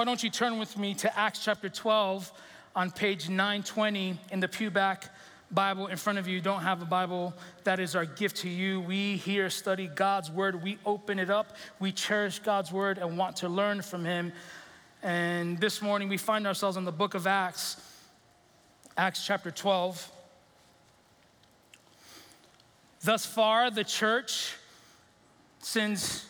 why don't you turn with me to Acts chapter 12 on page 920 in the Pewback Bible in front of you. don't have a Bible, that is our gift to you. We here study God's word. We open it up. We cherish God's word and want to learn from Him. And this morning we find ourselves in the book of Acts, Acts chapter 12. Thus far, the church, since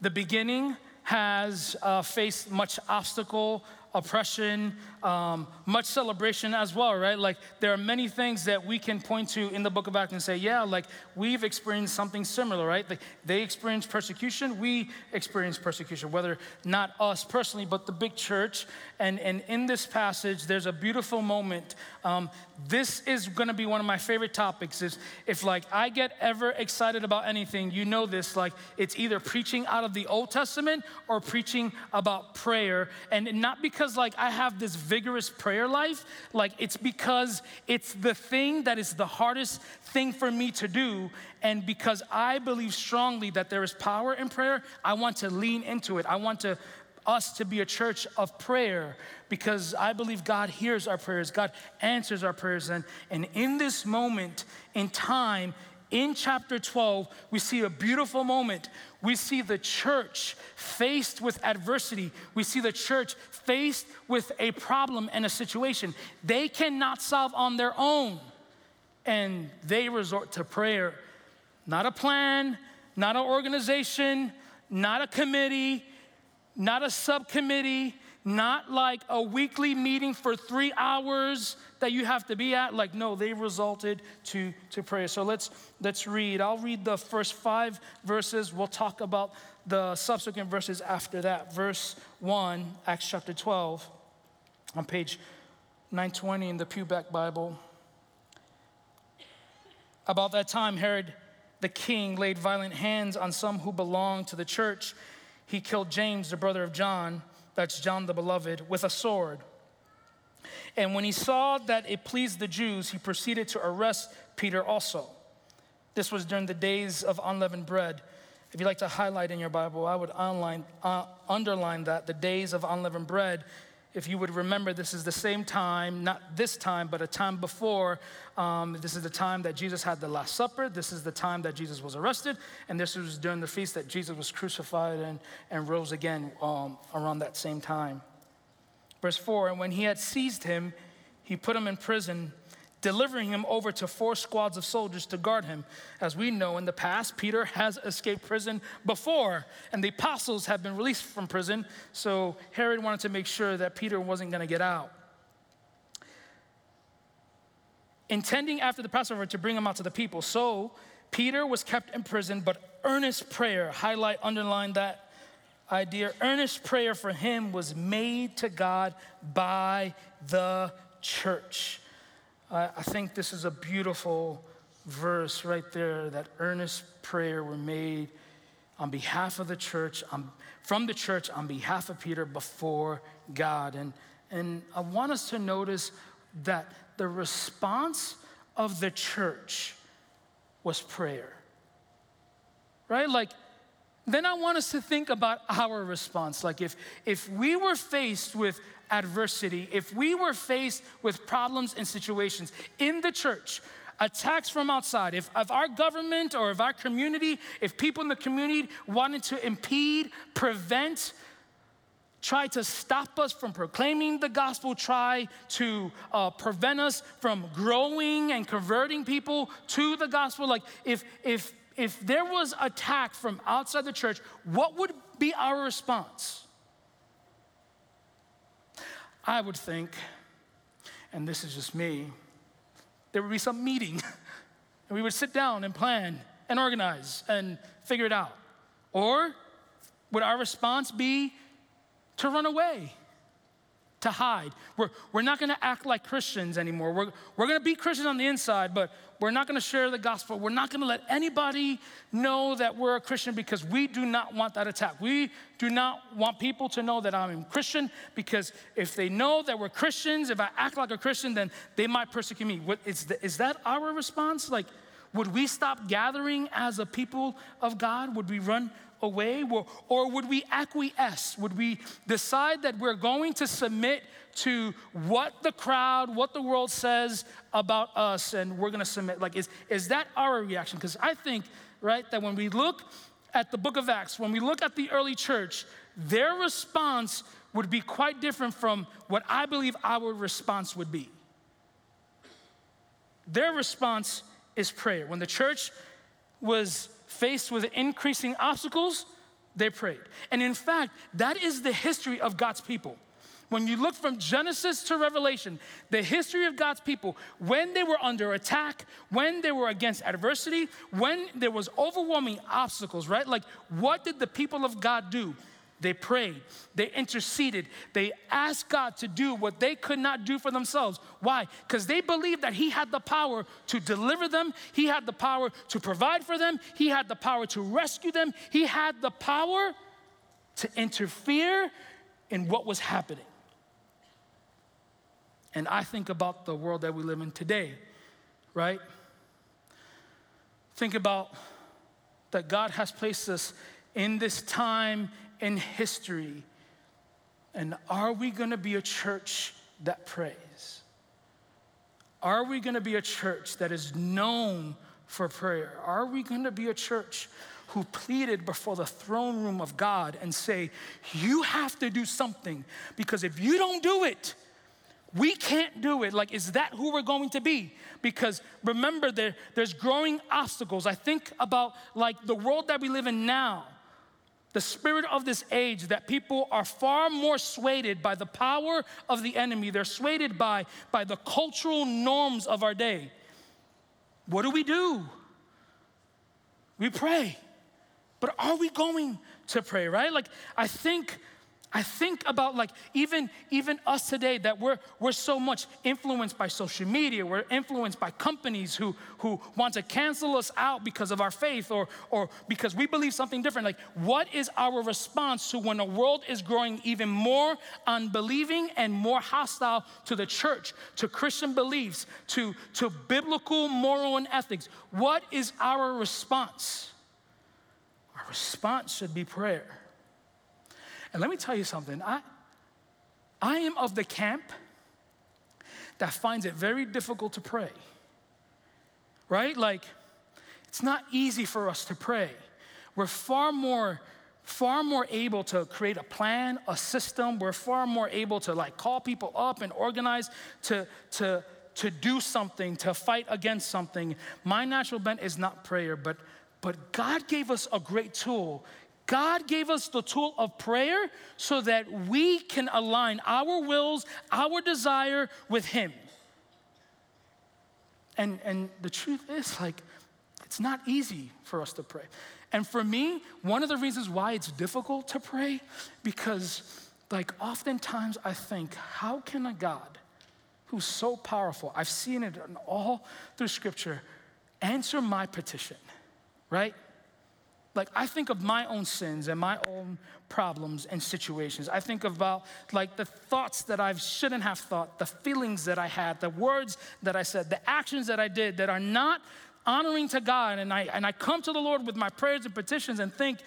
the beginning, has uh, faced much obstacle, oppression, um, much celebration as well, right? Like there are many things that we can point to in the book of Acts and say, yeah, like we've experienced something similar, right? Like they experienced persecution, we experienced persecution, whether not us personally, but the big church. And, and in this passage, there's a beautiful moment. Um, this is gonna be one of my favorite topics is if like I get ever excited about anything, you know this, like it's either preaching out of the Old Testament or preaching about prayer. And not because like I have this vigorous prayer life, like it's because it's the thing that is the hardest thing for me to do. And because I believe strongly that there is power in prayer, I want to lean into it. I want to us to be a church of prayer because I believe God hears our prayers, God answers our prayers. And, and in this moment in time, in chapter 12, we see a beautiful moment. We see the church faced with adversity. We see the church faced with a problem and a situation they cannot solve on their own. And they resort to prayer. Not a plan, not an organization, not a committee, not a subcommittee, not like a weekly meeting for three hours that you have to be at. Like, no, they resulted to, to prayer. So let's let's read. I'll read the first five verses. We'll talk about the subsequent verses after that. Verse 1, Acts chapter 12, on page 920 in the Pewback Bible. About that time, Herod the king laid violent hands on some who belonged to the church. He killed James, the brother of John that's John the Beloved, with a sword. And when he saw that it pleased the Jews, he proceeded to arrest Peter also. This was during the days of unleavened bread. If you'd like to highlight in your Bible, I would online, uh, underline that the days of unleavened bread if you would remember, this is the same time, not this time, but a time before. Um, this is the time that Jesus had the Last Supper. This is the time that Jesus was arrested. And this was during the feast that Jesus was crucified and, and rose again um, around that same time. Verse 4 And when he had seized him, he put him in prison delivering him over to four squads of soldiers to guard him. As we know in the past, Peter has escaped prison before, and the apostles have been released from prison. So Herod wanted to make sure that Peter wasn't going to get out. Intending after the Passover to bring him out to the people. So Peter was kept in prison, but earnest prayer, highlight, underline that idea, earnest prayer for him was made to God by the church. I, think this is a beautiful verse right there that earnest prayer were made on behalf of the church, from the church on behalf of Peter before God. And, and I want us to notice that the response of the church was prayer. Right? Like, then I want us to think about our response. Like, if, if we were faced with adversity, if we were faced with problems and situations in the church, attacks from outside, if, if our government or if our community, if people in the community wanted to impede, prevent, try to stop us from proclaiming the gospel, try to uh, prevent us from growing and converting people to the gospel, like if, if, if there was attack from outside the church, what would be our response? I would think, and this is just me, there would be some meeting, and we would sit down and plan and organize and figure it out. Or would our response be to run away? To hide. We're, we're not going to act like Christians anymore. We're, we're going to be Christians on the inside, but we're not going to share the gospel. We're not going to let anybody know that we're a Christian because we do not want that attack. We do not want people to know that I'm a Christian because if they know that we're Christians, if I act like a Christian, then they might persecute me. What, is, the, is that our response? Like, would we stop gathering as a people of God? Would we run, away? Or, would we acquiesce? Would we decide that we're going to submit to what the crowd, what the world says about us, and we're gonna submit? Like, is, is that our reaction? Because I think, right, that when we look at the book of Acts, when we look at the early church, their response would be quite different from what I believe our response would be. Their response is prayer. When the church was faced with increasing obstacles, they prayed. And in fact, that is the history of God's people. When you look from Genesis to Revelation, the history of God's people, when they were under attack, when they were against adversity, when there was overwhelming obstacles, right? Like, what did the people of God do? They prayed, they interceded, they asked God to do what they could not do for themselves. Why? Because they believed that He had the power to deliver them, He had the power to provide for them, He had the power to rescue them, He had the power to interfere in what was happening. And I think about the world that we live in today, right? Think about that God has placed us in this time in history. And are we going to be a church that prays? Are we going to be a church that is known for prayer? Are we going to be a church who pleaded before the throne room of God and say, You have to do something because if you don't do it, we can't do it. Like, is that who we're going to be? Because remember, there, there's growing obstacles. I think about like the world that we live in now the spirit of this age that people are far more swayed by the power of the enemy. They're swayed by, by the cultural norms of our day. What do we do? We pray. But are we going to pray, right? Like, I think I think about like even even us today that we're we're so much influenced by social media, we're influenced by companies who who want to cancel us out because of our faith or or because we believe something different. Like what is our response to when the world is growing even more unbelieving and more hostile to the church, to Christian beliefs, to to biblical moral and ethics? What is our response? Our response should be prayer. And let me tell you something. I, I am of the camp that finds it very difficult to pray. Right? Like, it's not easy for us to pray. We're far more far more able to create a plan, a system. We're far more able to like call people up and organize to to to do something, to fight against something. My natural bent is not prayer, but but God gave us a great tool God gave us the tool of prayer so that we can align our wills, our desire with Him. And, and the truth is, like, it's not easy for us to pray. And for me, one of the reasons why it's difficult to pray, because, like, oftentimes I think, how can a God who's so powerful, I've seen it in all through Scripture, answer my petition, right? Like I think of my own sins and my own problems and situations. I think about like the thoughts that I shouldn't have thought, the feelings that I had, the words that I said, the actions that I did that are not honoring to God. And I and I come to the Lord with my prayers and petitions and think,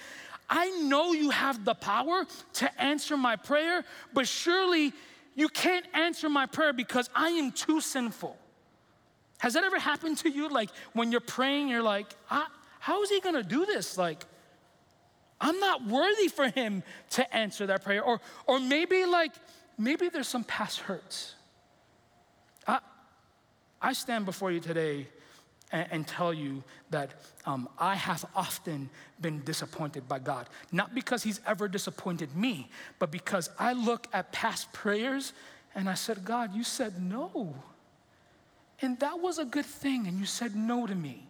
I know you have the power to answer my prayer, but surely you can't answer my prayer because I am too sinful. Has that ever happened to you? Like when you're praying, you're like, I, how is he gonna do this? Like, I'm not worthy for him to answer that prayer. Or, or maybe, like, maybe there's some past hurts. I, I stand before you today and, and tell you that um, I have often been disappointed by God. Not because he's ever disappointed me, but because I look at past prayers and I said, God, you said no. And that was a good thing, and you said no to me.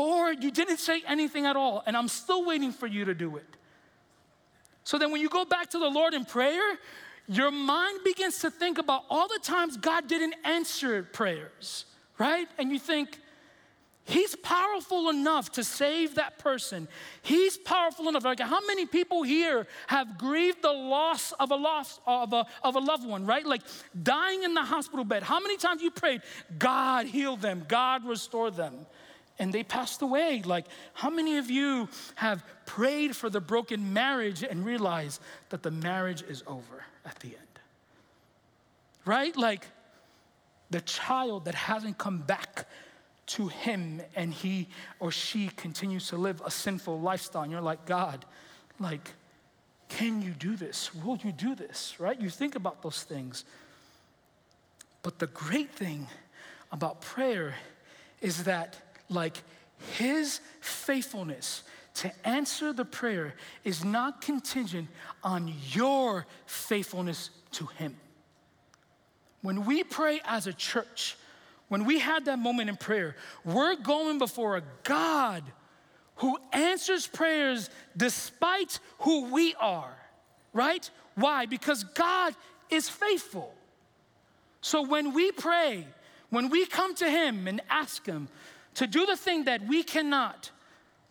Or you didn't say anything at all, and I'm still waiting for you to do it. So then, when you go back to the Lord in prayer, your mind begins to think about all the times God didn't answer prayers, right? And you think, He's powerful enough to save that person. He's powerful enough. Like, how many people here have grieved the loss of a loss of a, of a loved one, right? Like dying in the hospital bed. How many times you prayed, God heal them, God restore them? And they passed away. Like, how many of you have prayed for the broken marriage and realized that the marriage is over at the end? Right? Like, the child that hasn't come back to him and he or she continues to live a sinful lifestyle. And you're like, God, like, can you do this? Will you do this? Right? You think about those things. But the great thing about prayer is that, like, his faithfulness to answer the prayer is not contingent on your faithfulness to him. When we pray as a church, when we had that moment in prayer, we're going before a God who answers prayers despite who we are, right? Why? Because God is faithful. So when we pray, when we come to Him and ask Him to do the thing that we cannot,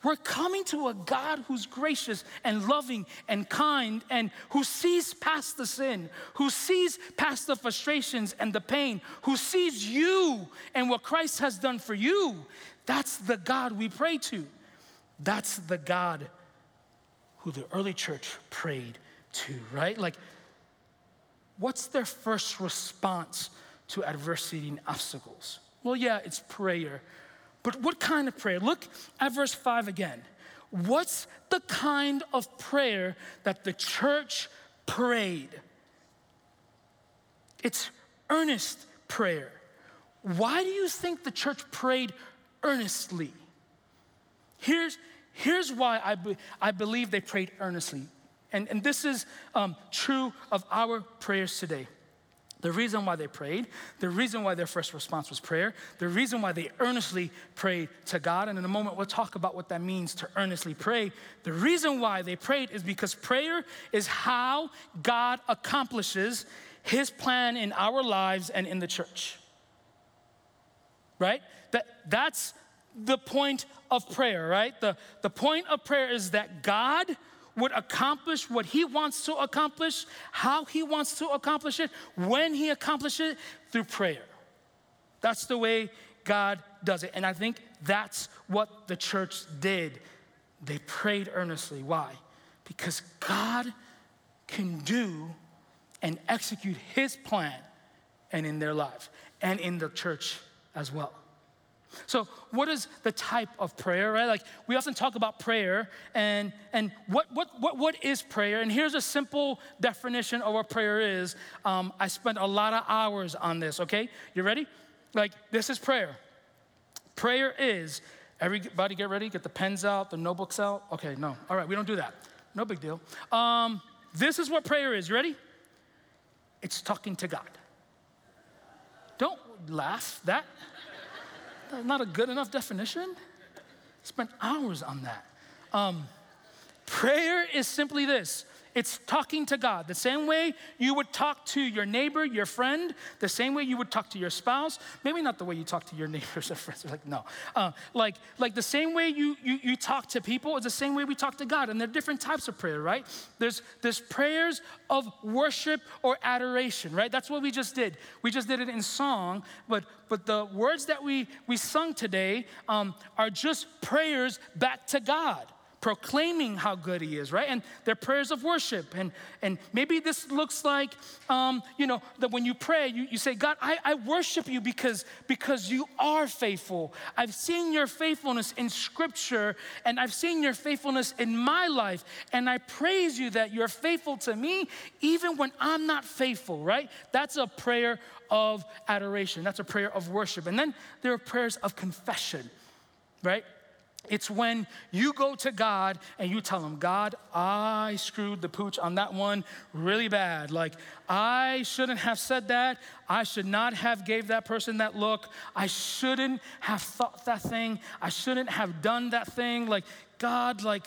we're coming to a God who's gracious and loving and kind and who sees past the sin, who sees past the frustrations and the pain, who sees you and what Christ has done for you. That's the God we pray to. That's the God who the early church prayed to, right? Like, what's their first response to adversity and obstacles? Well, yeah, it's prayer. But what kind of prayer? Look at verse 5 again. What's the kind of prayer that the church prayed? It's earnest prayer. Why do you think the church prayed earnestly? Here's, here's why I, be, I believe they prayed earnestly. And, and this is um, true of our prayers today. The reason why they prayed, the reason why their first response was prayer, the reason why they earnestly prayed to God, and in a moment we'll talk about what that means to earnestly pray. The reason why they prayed is because prayer is how God accomplishes his plan in our lives and in the church. Right? That, that's the point of prayer, right? The, the point of prayer is that God would accomplish what he wants to accomplish, how he wants to accomplish it, when he accomplishes it, through prayer. That's the way God does it. And I think that's what the church did. They prayed earnestly. Why? Because God can do and execute his plan and in their life and in the church as well. So, what is the type of prayer, right? Like, we often talk about prayer and, and what, what, what, what is prayer? And here's a simple definition of what prayer is. Um, I spent a lot of hours on this, okay? You ready? Like, this is prayer. Prayer is, everybody get ready, get the pens out, the notebooks out. Okay, no. All right, we don't do that. No big deal. Um, this is what prayer is. You ready? It's talking to God. Don't laugh. That not a good enough definition? Spent hours on that. Um, prayer is simply this it's talking to God. The same way you would talk to your neighbor, your friend, the same way you would talk to your spouse. Maybe not the way you talk to your neighbors or friends. Like, no. Uh, like, like the same way you, you, you talk to people is the same way we talk to God. And there are different types of prayer, right? There's, there's prayers of worship or adoration, right? That's what we just did. We just did it in song, but, but the words that we, we sung today um, are just prayers back to God proclaiming how good he is, right? And their prayers of worship. And, and maybe this looks like, um, you know, that when you pray, you, you say, God, I, I worship you because, because you are faithful. I've seen your faithfulness in scripture and I've seen your faithfulness in my life. And I praise you that you're faithful to me even when I'm not faithful, right? That's a prayer of adoration. That's a prayer of worship. And then there are prayers of confession, right? It's when you go to God and you tell him, God, I screwed the pooch on that one really bad. Like, I shouldn't have said that. I should not have gave that person that look. I shouldn't have thought that thing. I shouldn't have done that thing. Like, God, like,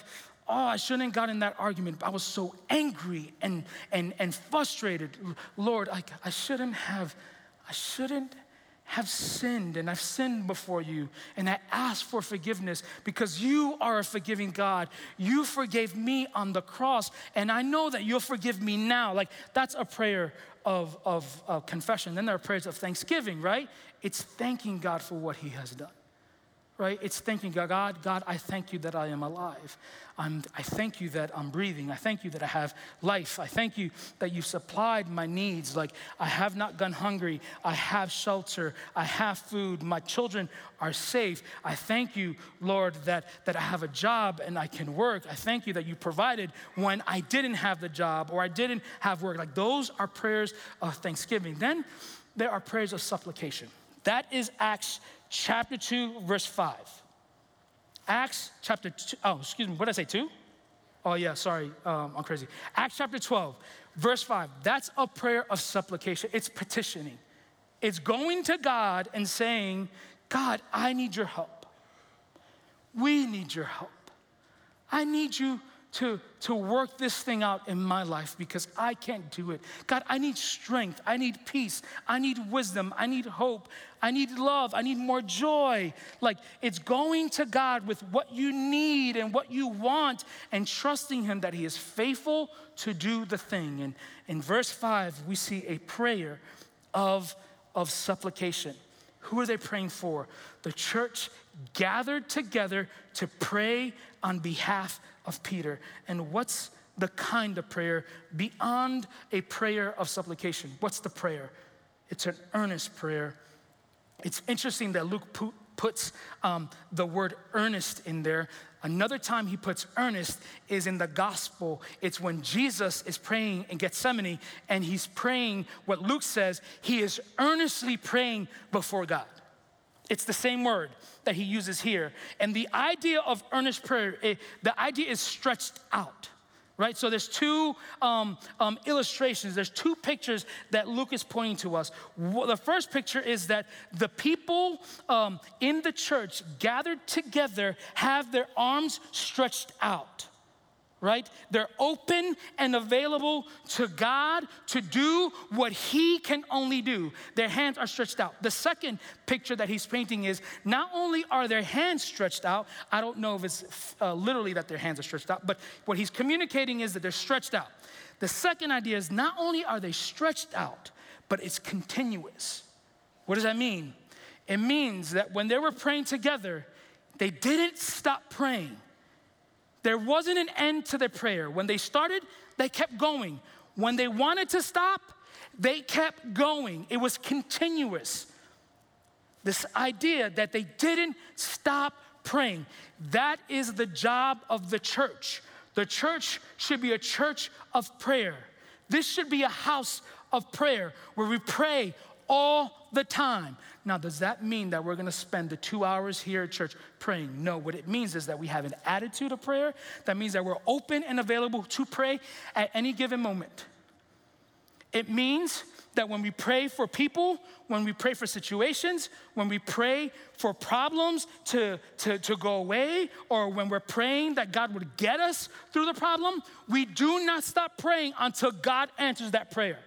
oh, I shouldn't have gotten in that argument. I was so angry and, and, and frustrated. Lord, I, I shouldn't have, I shouldn't have sinned and I've sinned before you and I ask for forgiveness because you are a forgiving God. You forgave me on the cross and I know that you'll forgive me now. Like that's a prayer of, of, of confession. Then there are prayers of thanksgiving, right? It's thanking God for what he has done. Right? It's thanking God, God, God, I thank you that I am alive. I'm, I thank you that I'm breathing. I thank you that I have life. I thank you that you supplied my needs. Like I have not gone hungry. I have shelter. I have food. My children are safe. I thank you, Lord, that, that I have a job and I can work. I thank you that you provided when I didn't have the job or I didn't have work. Like those are prayers of thanksgiving. Then there are prayers of supplication. That is Acts chapter 2, verse 5. Acts chapter 2, oh, excuse me, what did I say, 2? Oh, yeah, sorry, um, I'm crazy. Acts chapter 12, verse 5. That's a prayer of supplication, it's petitioning. It's going to God and saying, God, I need your help. We need your help. I need you to, to work this thing out in my life because I can't do it. God, I need strength. I need peace. I need wisdom. I need hope. I need love. I need more joy. Like it's going to God with what you need and what you want and trusting Him that He is faithful to do the thing. And in verse 5, we see a prayer of, of supplication. Who are they praying for? The church gathered together to pray on behalf of Peter. And what's the kind of prayer beyond a prayer of supplication? What's the prayer? It's an earnest prayer. It's interesting that Luke puts um, the word earnest in there. Another time he puts earnest is in the gospel. It's when Jesus is praying in Gethsemane and he's praying what Luke says, he is earnestly praying before God. It's the same word that he uses here. And the idea of earnest prayer, it, the idea is stretched out right? So there's two um, um, illustrations, there's two pictures that Luke is pointing to us. The first picture is that the people um, in the church gathered together have their arms stretched out right? They're open and available to God to do what He can only do. Their hands are stretched out. The second picture that he's painting is not only are their hands stretched out, I don't know if it's uh, literally that their hands are stretched out, but what he's communicating is that they're stretched out. The second idea is not only are they stretched out, but it's continuous. What does that mean? It means that when they were praying together, they didn't stop praying there wasn't an end to their prayer. When they started, they kept going. When they wanted to stop, they kept going. It was continuous. This idea that they didn't stop praying. That is the job of the church. The church should be a church of prayer. This should be a house of prayer where we pray all the time. Now, does that mean that we're gonna spend the two hours here at church praying? No, what it means is that we have an attitude of prayer. That means that we're open and available to pray at any given moment. It means that when we pray for people, when we pray for situations, when we pray for problems to, to, to go away, or when we're praying that God would get us through the problem, we do not stop praying until God answers that prayer.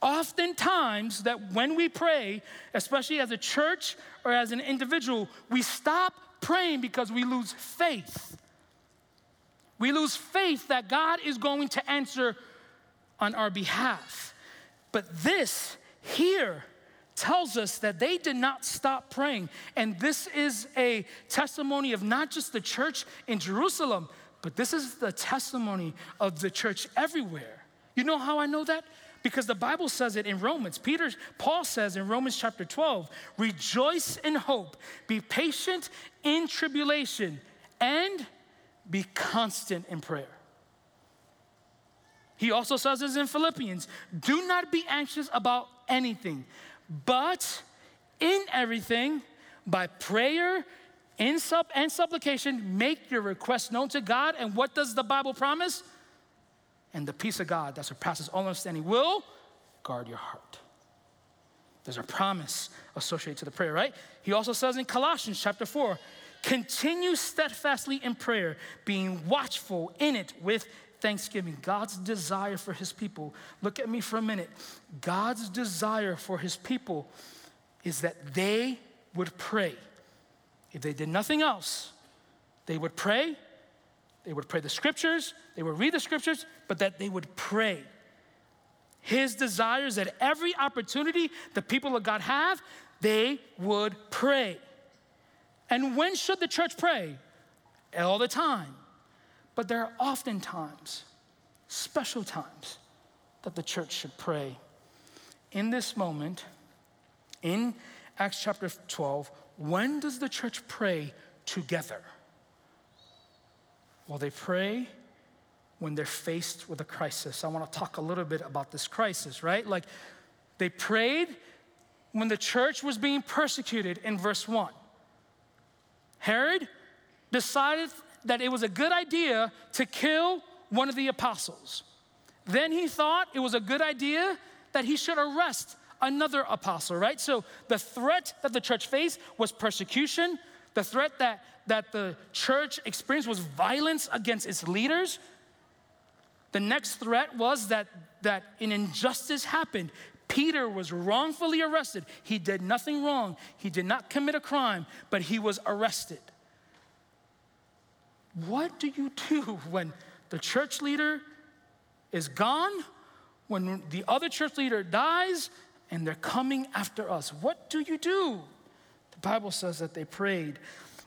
Oftentimes, that when we pray, especially as a church or as an individual, we stop praying because we lose faith. We lose faith that God is going to answer on our behalf. But this here tells us that they did not stop praying. And this is a testimony of not just the church in Jerusalem, but this is the testimony of the church everywhere. You know how I know that? Because the Bible says it in Romans. Peter, Paul says in Romans chapter 12, rejoice in hope, be patient in tribulation, and be constant in prayer. He also says this in Philippians do not be anxious about anything, but in everything, by prayer in sub and supplication, make your request known to God. And what does the Bible promise? And the peace of God that surpasses all understanding will guard your heart. There's a promise associated to the prayer, right? He also says in Colossians chapter 4 continue steadfastly in prayer, being watchful in it with thanksgiving. God's desire for his people, look at me for a minute. God's desire for his people is that they would pray. If they did nothing else, they would pray they would pray the scriptures, they would read the scriptures, but that they would pray. His desires that every opportunity the people of God have, they would pray. And when should the church pray? All the time. But there are often times, special times, that the church should pray. In this moment, in Acts chapter 12, when does the church pray together? Well, they pray when they're faced with a crisis. I want to talk a little bit about this crisis, right? Like they prayed when the church was being persecuted in verse 1. Herod decided that it was a good idea to kill one of the apostles. Then he thought it was a good idea that he should arrest another apostle, right? So the threat that the church faced was persecution. The threat that, that the church experienced was violence against its leaders. The next threat was that, that an injustice happened. Peter was wrongfully arrested. He did nothing wrong, he did not commit a crime, but he was arrested. What do you do when the church leader is gone, when the other church leader dies, and they're coming after us? What do you do? The Bible says that they prayed.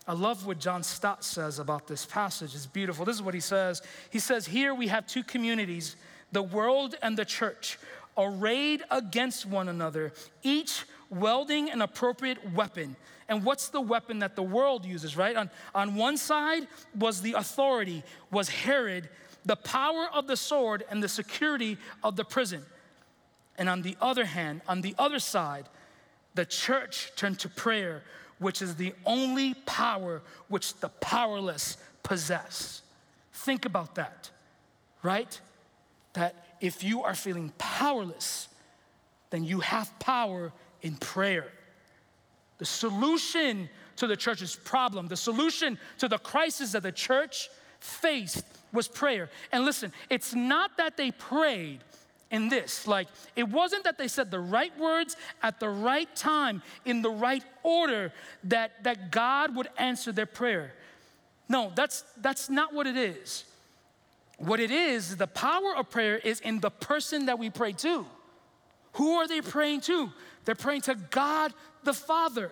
I love what John Stott says about this passage. It's beautiful. This is what he says. He says, Here we have two communities, the world and the church, arrayed against one another, each welding an appropriate weapon. And what's the weapon that the world uses, right? On, on one side was the authority, was Herod, the power of the sword and the security of the prison. And on the other hand, on the other side, the church turned to prayer, which is the only power which the powerless possess. Think about that, right? That if you are feeling powerless, then you have power in prayer. The solution to the church's problem, the solution to the crisis that the church faced was prayer. And listen, it's not that they prayed in this. Like, it wasn't that they said the right words at the right time, in the right order, that, that God would answer their prayer. No, that's, that's not what it is. What it is, the power of prayer is in the person that we pray to. Who are they praying to? They're praying to God the Father,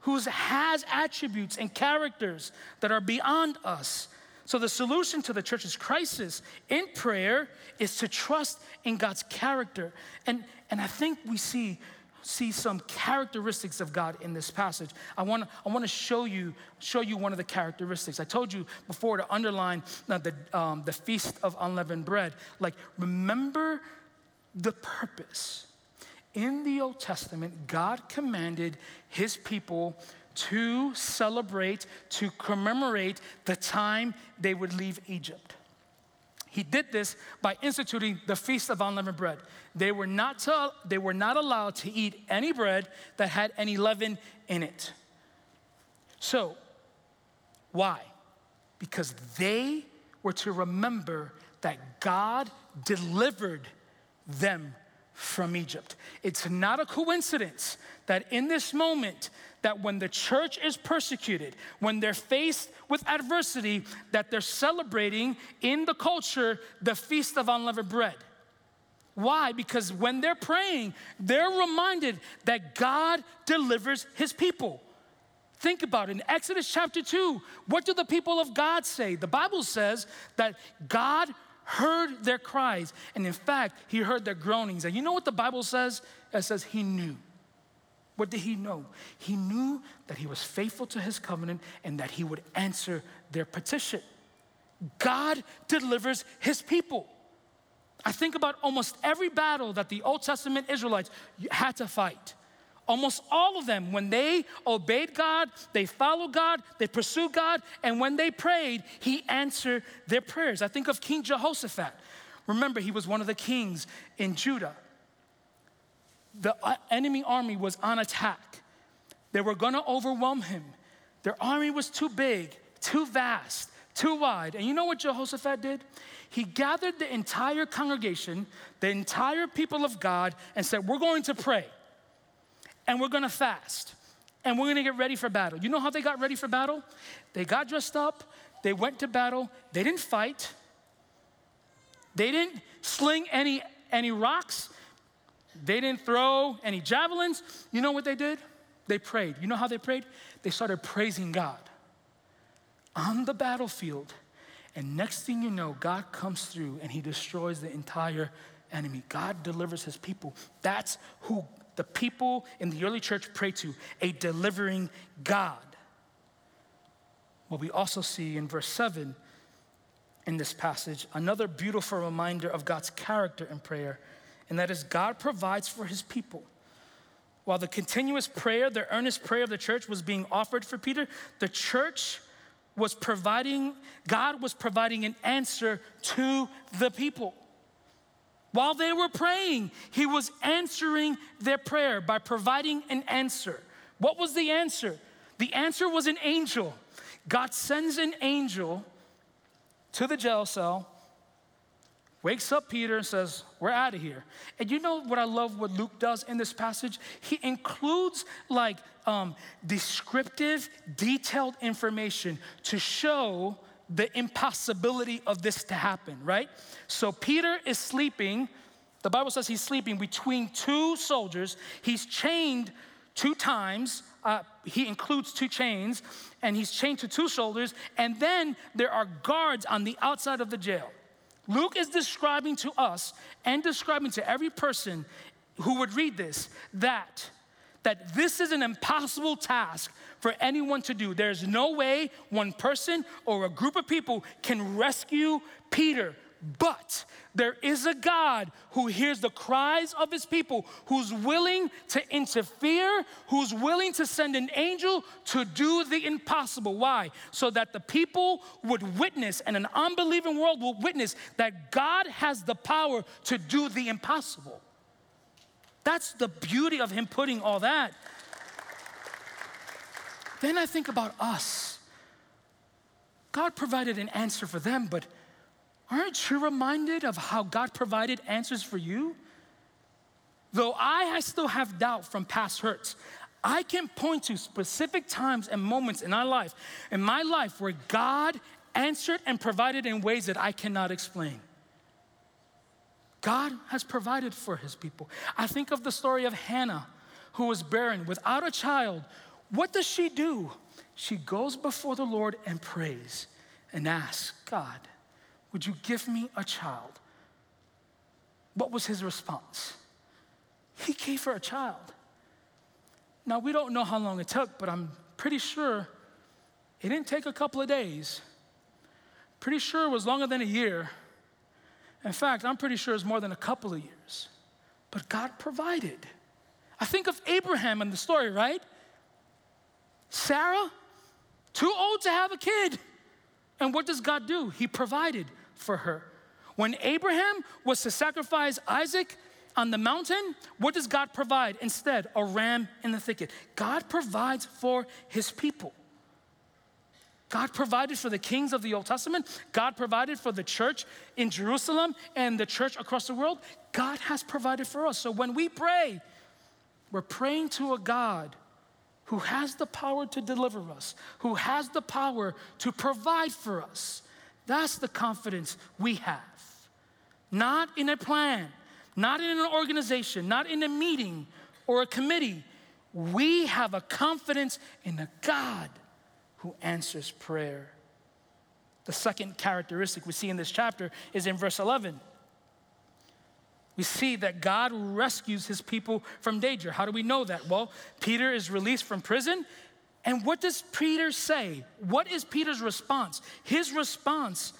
who has attributes and characters that are beyond us. So, the solution to the church's crisis in prayer is to trust in God's character. And, and I think we see, see some characteristics of God in this passage. I want to I wanna show, you, show you one of the characteristics. I told you before to underline uh, the, um, the Feast of Unleavened Bread. Like, remember the purpose. In the Old Testament, God commanded his people to celebrate, to commemorate the time they would leave Egypt. He did this by instituting the Feast of Unleavened Bread. They were not, to, they were not allowed to eat any bread that had any leaven in it. So, why? Because they were to remember that God delivered them from Egypt. It's not a coincidence that in this moment, that when the church is persecuted, when they're faced with adversity, that they're celebrating in the culture the feast of unleavened bread. Why? Because when they're praying, they're reminded that God delivers his people. Think about it. In Exodus chapter 2, what do the people of God say? The Bible says that God heard their cries. And in fact, he heard their groanings. And you know what the Bible says? It says he knew. What did he know? He knew that he was faithful to his covenant and that he would answer their petition. God delivers his people. I think about almost every battle that the Old Testament Israelites had to fight. Almost all of them, when they obeyed God, they followed God, they pursued God, and when they prayed, He answered their prayers. I think of King Jehoshaphat. Remember, he was one of the kings in Judah. The uh, enemy army was on attack. They were gonna overwhelm him. Their army was too big, too vast, too wide. And you know what Jehoshaphat did? He gathered the entire congregation, the entire people of God, and said, We're going to pray and we're gonna fast and we're gonna get ready for battle. You know how they got ready for battle? They got dressed up, they went to battle, they didn't fight, they didn't sling any, any rocks, they didn't throw any javelins. You know what they did? They prayed. You know how they prayed? They started praising God on the battlefield. And next thing you know, God comes through and he destroys the entire enemy. God delivers his people. That's who the people in the early church prayed to a delivering God. What we also see in verse 7 in this passage, another beautiful reminder of God's character in prayer, and that is God provides for his people. While the continuous prayer, the earnest prayer of the church was being offered for Peter, the church was providing, God was providing an answer to the people. While they were praying, He was answering their prayer by providing an answer. What was the answer? The answer was an angel. God sends an angel to the jail cell, wakes up Peter and says, We're out of here. And you know what I love what Luke does in this passage? He includes like um, descriptive, detailed information to show the impossibility of this to happen, right? So Peter is sleeping. The Bible says he's sleeping between two soldiers. He's chained two times. Uh, he includes two chains, and he's chained to two shoulders. And then there are guards on the outside of the jail. Luke is describing to us and describing to every person who would read this that that this is an impossible task for anyone to do. There's no way one person or a group of people can rescue Peter. But there is a God who hears the cries of his people, who's willing to interfere, who's willing to send an angel to do the impossible. Why? So that the people would witness and an unbelieving world will witness that God has the power to do the impossible. That's the beauty of him putting all that. Then I think about us. God provided an answer for them, but aren't you reminded of how God provided answers for you? Though I, still have doubt from past hurts, I can point to specific times and moments in my life, in my life where God answered and provided in ways that I cannot explain. God has provided for his people. I think of the story of Hannah, who was barren without a child. What does she do? She goes before the Lord and prays and asks, God, would you give me a child? What was his response? He gave her a child. Now, we don't know how long it took, but I'm pretty sure it didn't take a couple of days. Pretty sure it was longer than a year. In fact, I'm pretty sure it's more than a couple of years. But God provided. I think of Abraham in the story, right? Sarah, too old to have a kid. And what does God do? He provided for her. When Abraham was to sacrifice Isaac on the mountain, what does God provide? Instead, a ram in the thicket. God provides for his people. God provided for the kings of the Old Testament. God provided for the church in Jerusalem and the church across the world. God has provided for us. So when we pray, we're praying to a God who has the power to deliver us, who has the power to provide for us. That's the confidence we have. Not in a plan, not in an organization, not in a meeting or a committee. We have a confidence in a God who answers prayer. The second characteristic we see in this chapter is in verse 11. We see that God rescues his people from danger. How do we know that? Well, Peter is released from prison. And what does Peter say? What is Peter's response? His response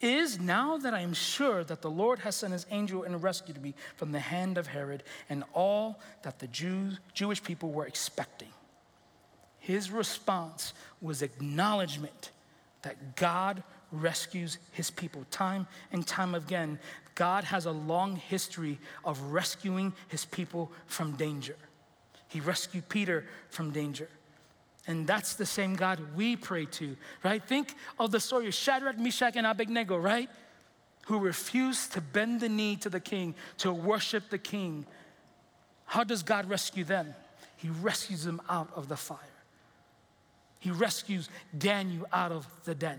is now that I am sure that the Lord has sent his angel and rescued me from the hand of Herod and all that the Jews, Jewish people were expecting. His response was acknowledgement that God rescues his people time and time again. God has a long history of rescuing his people from danger. He rescued Peter from danger. And that's the same God we pray to, right? Think of the story of Shadrach, Meshach, and Abednego, right? Who refused to bend the knee to the king, to worship the king. How does God rescue them? He rescues them out of the fire. He rescues Daniel out of the den.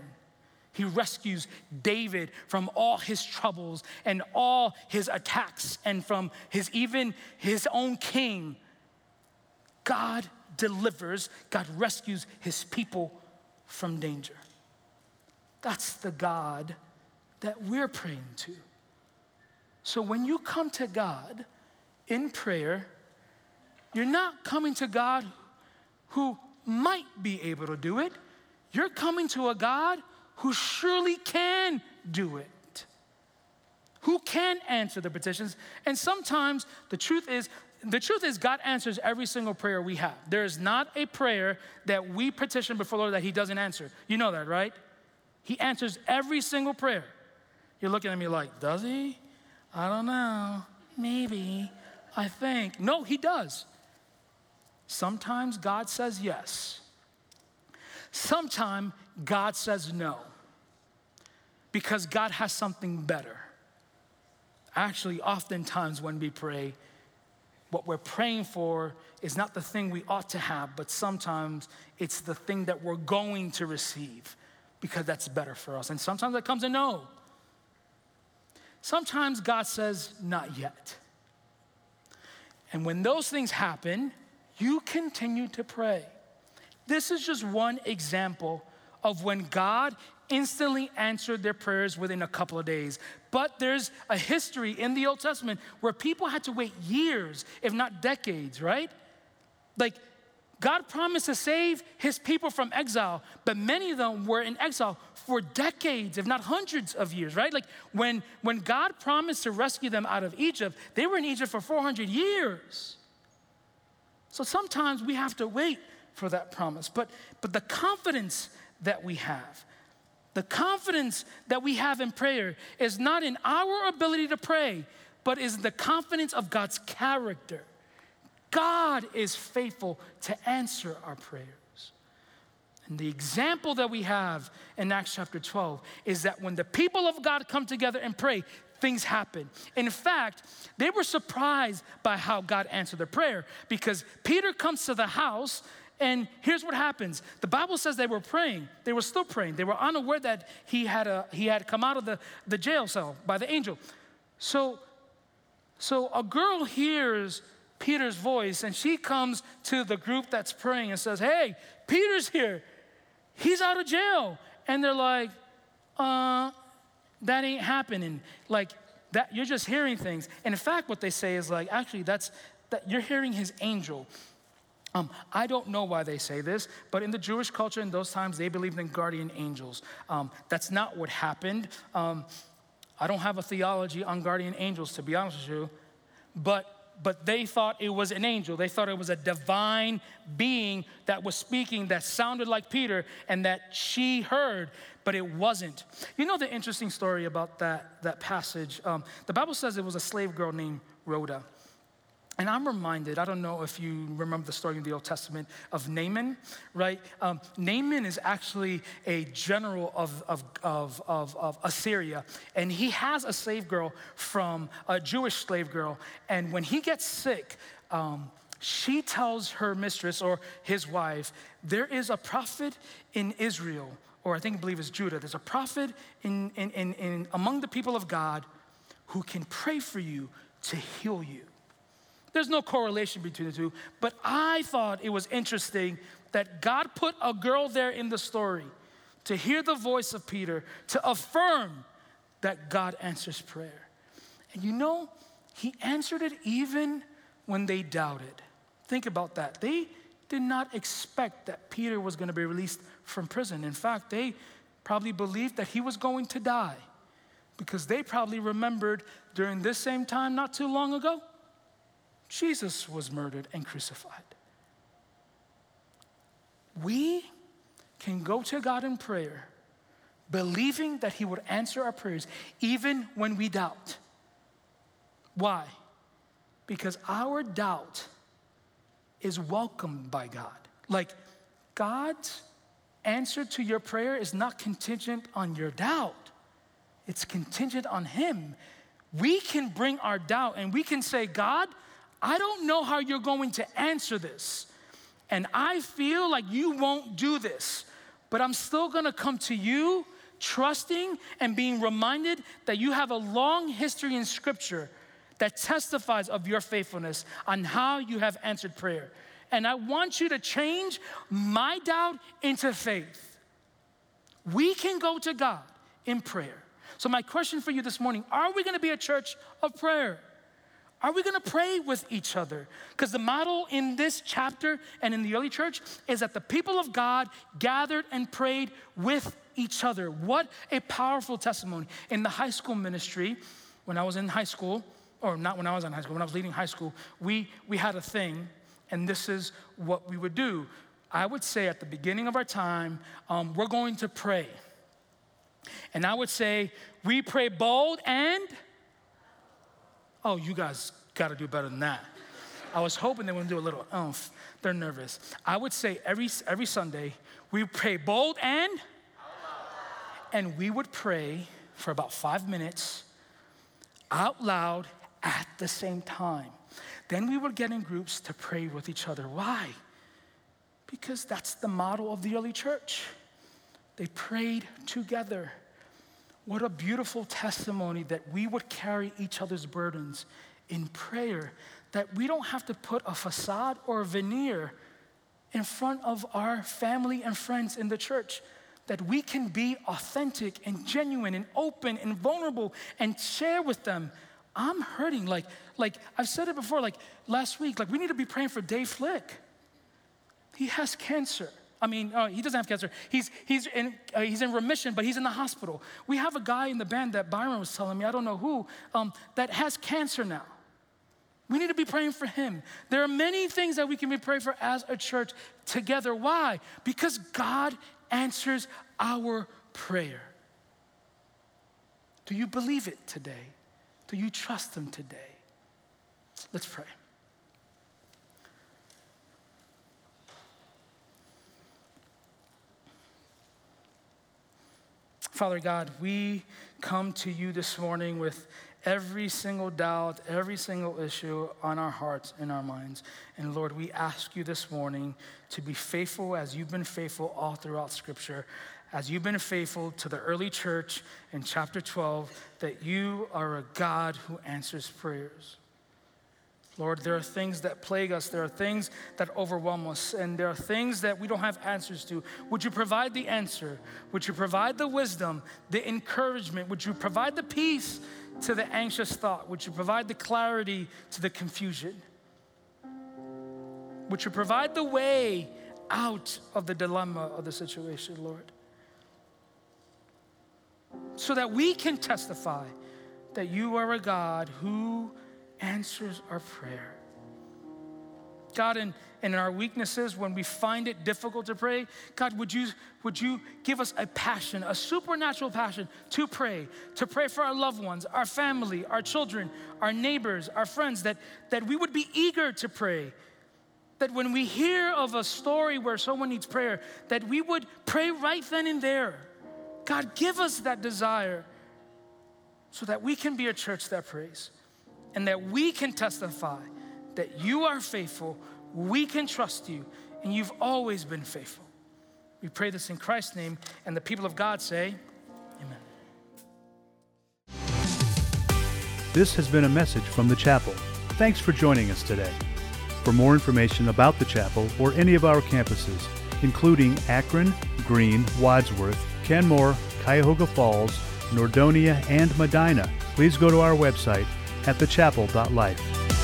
He rescues David from all his troubles and all his attacks and from his even his own king. God delivers, God rescues his people from danger. That's the God that we're praying to. So when you come to God in prayer, you're not coming to God who might be able to do it. You're coming to a God who surely can do it, who can answer the petitions. And sometimes the truth is, the truth is, God answers every single prayer we have. There is not a prayer that we petition before Lord that He doesn't answer. You know that, right? He answers every single prayer. You're looking at me like, does He? I don't know. Maybe. I think. No, He does. Sometimes God says yes. Sometimes God says no. Because God has something better. Actually, oftentimes when we pray, what we're praying for is not the thing we ought to have, but sometimes it's the thing that we're going to receive because that's better for us. And sometimes it comes a no. Sometimes God says, not yet. And when those things happen, you continue to pray. This is just one example of when God instantly answered their prayers within a couple of days. But there's a history in the Old Testament where people had to wait years, if not decades, right? Like, God promised to save his people from exile, but many of them were in exile for decades, if not hundreds of years, right? Like when, when God promised to rescue them out of Egypt, they were in Egypt for 400 years. So sometimes we have to wait for that promise. But, but the confidence that we have, the confidence that we have in prayer is not in our ability to pray, but is the confidence of God's character. God is faithful to answer our prayers. And the example that we have in Acts chapter 12 is that when the people of God come together and pray, things happen. In fact, they were surprised by how God answered their prayer because Peter comes to the house and here's what happens. The Bible says they were praying. They were still praying. They were unaware that he had, a, he had come out of the, the jail cell by the angel. So, so a girl hears Peter's voice and she comes to the group that's praying and says, Hey, Peter's here. He's out of jail. And they're like, uh, that ain't happening. Like that, you're just hearing things. And in fact, what they say is like, actually, that's that you're hearing his angel. Um, I don't know why they say this, but in the Jewish culture in those times, they believed in guardian angels. Um, that's not what happened. Um, I don't have a theology on guardian angels, to be honest with you, but but they thought it was an angel. They thought it was a divine being that was speaking that sounded like Peter and that she heard, but it wasn't. You know the interesting story about that, that passage? Um, the Bible says it was a slave girl named Rhoda. And I'm reminded, I don't know if you remember the story in the Old Testament of Naaman, right? Um, Naaman is actually a general of, of, of, of, of Assyria, and he has a slave girl from a Jewish slave girl. And when he gets sick, um, she tells her mistress or his wife, There is a prophet in Israel, or I think I believe it's Judah. There's a prophet in, in, in, in among the people of God who can pray for you to heal you. There's no correlation between the two, but I thought it was interesting that God put a girl there in the story to hear the voice of Peter, to affirm that God answers prayer. And you know, he answered it even when they doubted. Think about that. They did not expect that Peter was going to be released from prison. In fact, they probably believed that he was going to die because they probably remembered during this same time, not too long ago, Jesus was murdered and crucified. We can go to God in prayer, believing that He would answer our prayers even when we doubt. Why? Because our doubt is welcomed by God. Like, God's answer to your prayer is not contingent on your doubt, it's contingent on Him. We can bring our doubt and we can say, God, I don't know how you're going to answer this. And I feel like you won't do this, but I'm still gonna come to you trusting and being reminded that you have a long history in Scripture that testifies of your faithfulness on how you have answered prayer. and I want you to change my doubt into faith. We can go to God in prayer. So, my question for you this morning are we gonna be a church of prayer? Are we gonna pray with each other? Because the model in this chapter and in the early church is that the people of God gathered and prayed with each other. What a powerful testimony. In the high school ministry, when I was in high school, or not when I was in high school, when I was leading high school, we, we had a thing, and this is what we would do. I would say at the beginning of our time, um, we're going to pray. And I would say, we pray bold and Oh, you guys got to do better than that. I was hoping they would do a little oomph. They're nervous. I would say every, every Sunday, we pray bold and, and we would pray for about five minutes out loud at the same time. Then we would get in groups to pray with each other. Why? Because that's the model of the early church. They prayed together. What a beautiful testimony that we would carry each other's burdens in prayer, that we don't have to put a facade or a veneer in front of our family and friends in the church, that we can be authentic and genuine and open and vulnerable and share with them. I'm hurting. Like, like I've said it before, like last week, like we need to be praying for Dave Flick. He has cancer. I mean, uh, he doesn't have cancer. He's, he's, in, uh, he's in remission, but he's in the hospital. We have a guy in the band that Byron was telling me, I don't know who, um, that has cancer now. We need to be praying for him. There are many things that we can be praying for as a church together. Why? Because God answers our prayer. Do you believe it today? Do you trust Him today? Let's pray. Father God, we come to you this morning with every single doubt, every single issue on our hearts and our minds. And Lord, we ask you this morning to be faithful as you've been faithful all throughout Scripture, as you've been faithful to the early church in chapter 12, that you are a God who answers prayers. Lord, there are things that plague us. There are things that overwhelm us. And there are things that we don't have answers to. Would you provide the answer? Would you provide the wisdom, the encouragement? Would you provide the peace to the anxious thought? Would you provide the clarity to the confusion? Would you provide the way out of the dilemma of the situation, Lord? So that we can testify that you are a God who answers our prayer. God, in, in our weaknesses, when we find it difficult to pray, God, would you, would you give us a passion, a supernatural passion to pray, to pray for our loved ones, our family, our children, our neighbors, our friends, that, that we would be eager to pray. That when we hear of a story where someone needs prayer, that we would pray right then and there. God, give us that desire so that we can be a church that prays and that we can testify that you are faithful, we can trust you, and you've always been faithful. We pray this in Christ's name, and the people of God say, Amen. This has been a message from the chapel. Thanks for joining us today. For more information about the chapel or any of our campuses, including Akron, Green, Wadsworth, Kenmore, Cuyahoga Falls, Nordonia, and Medina, please go to our website at thechapel.life.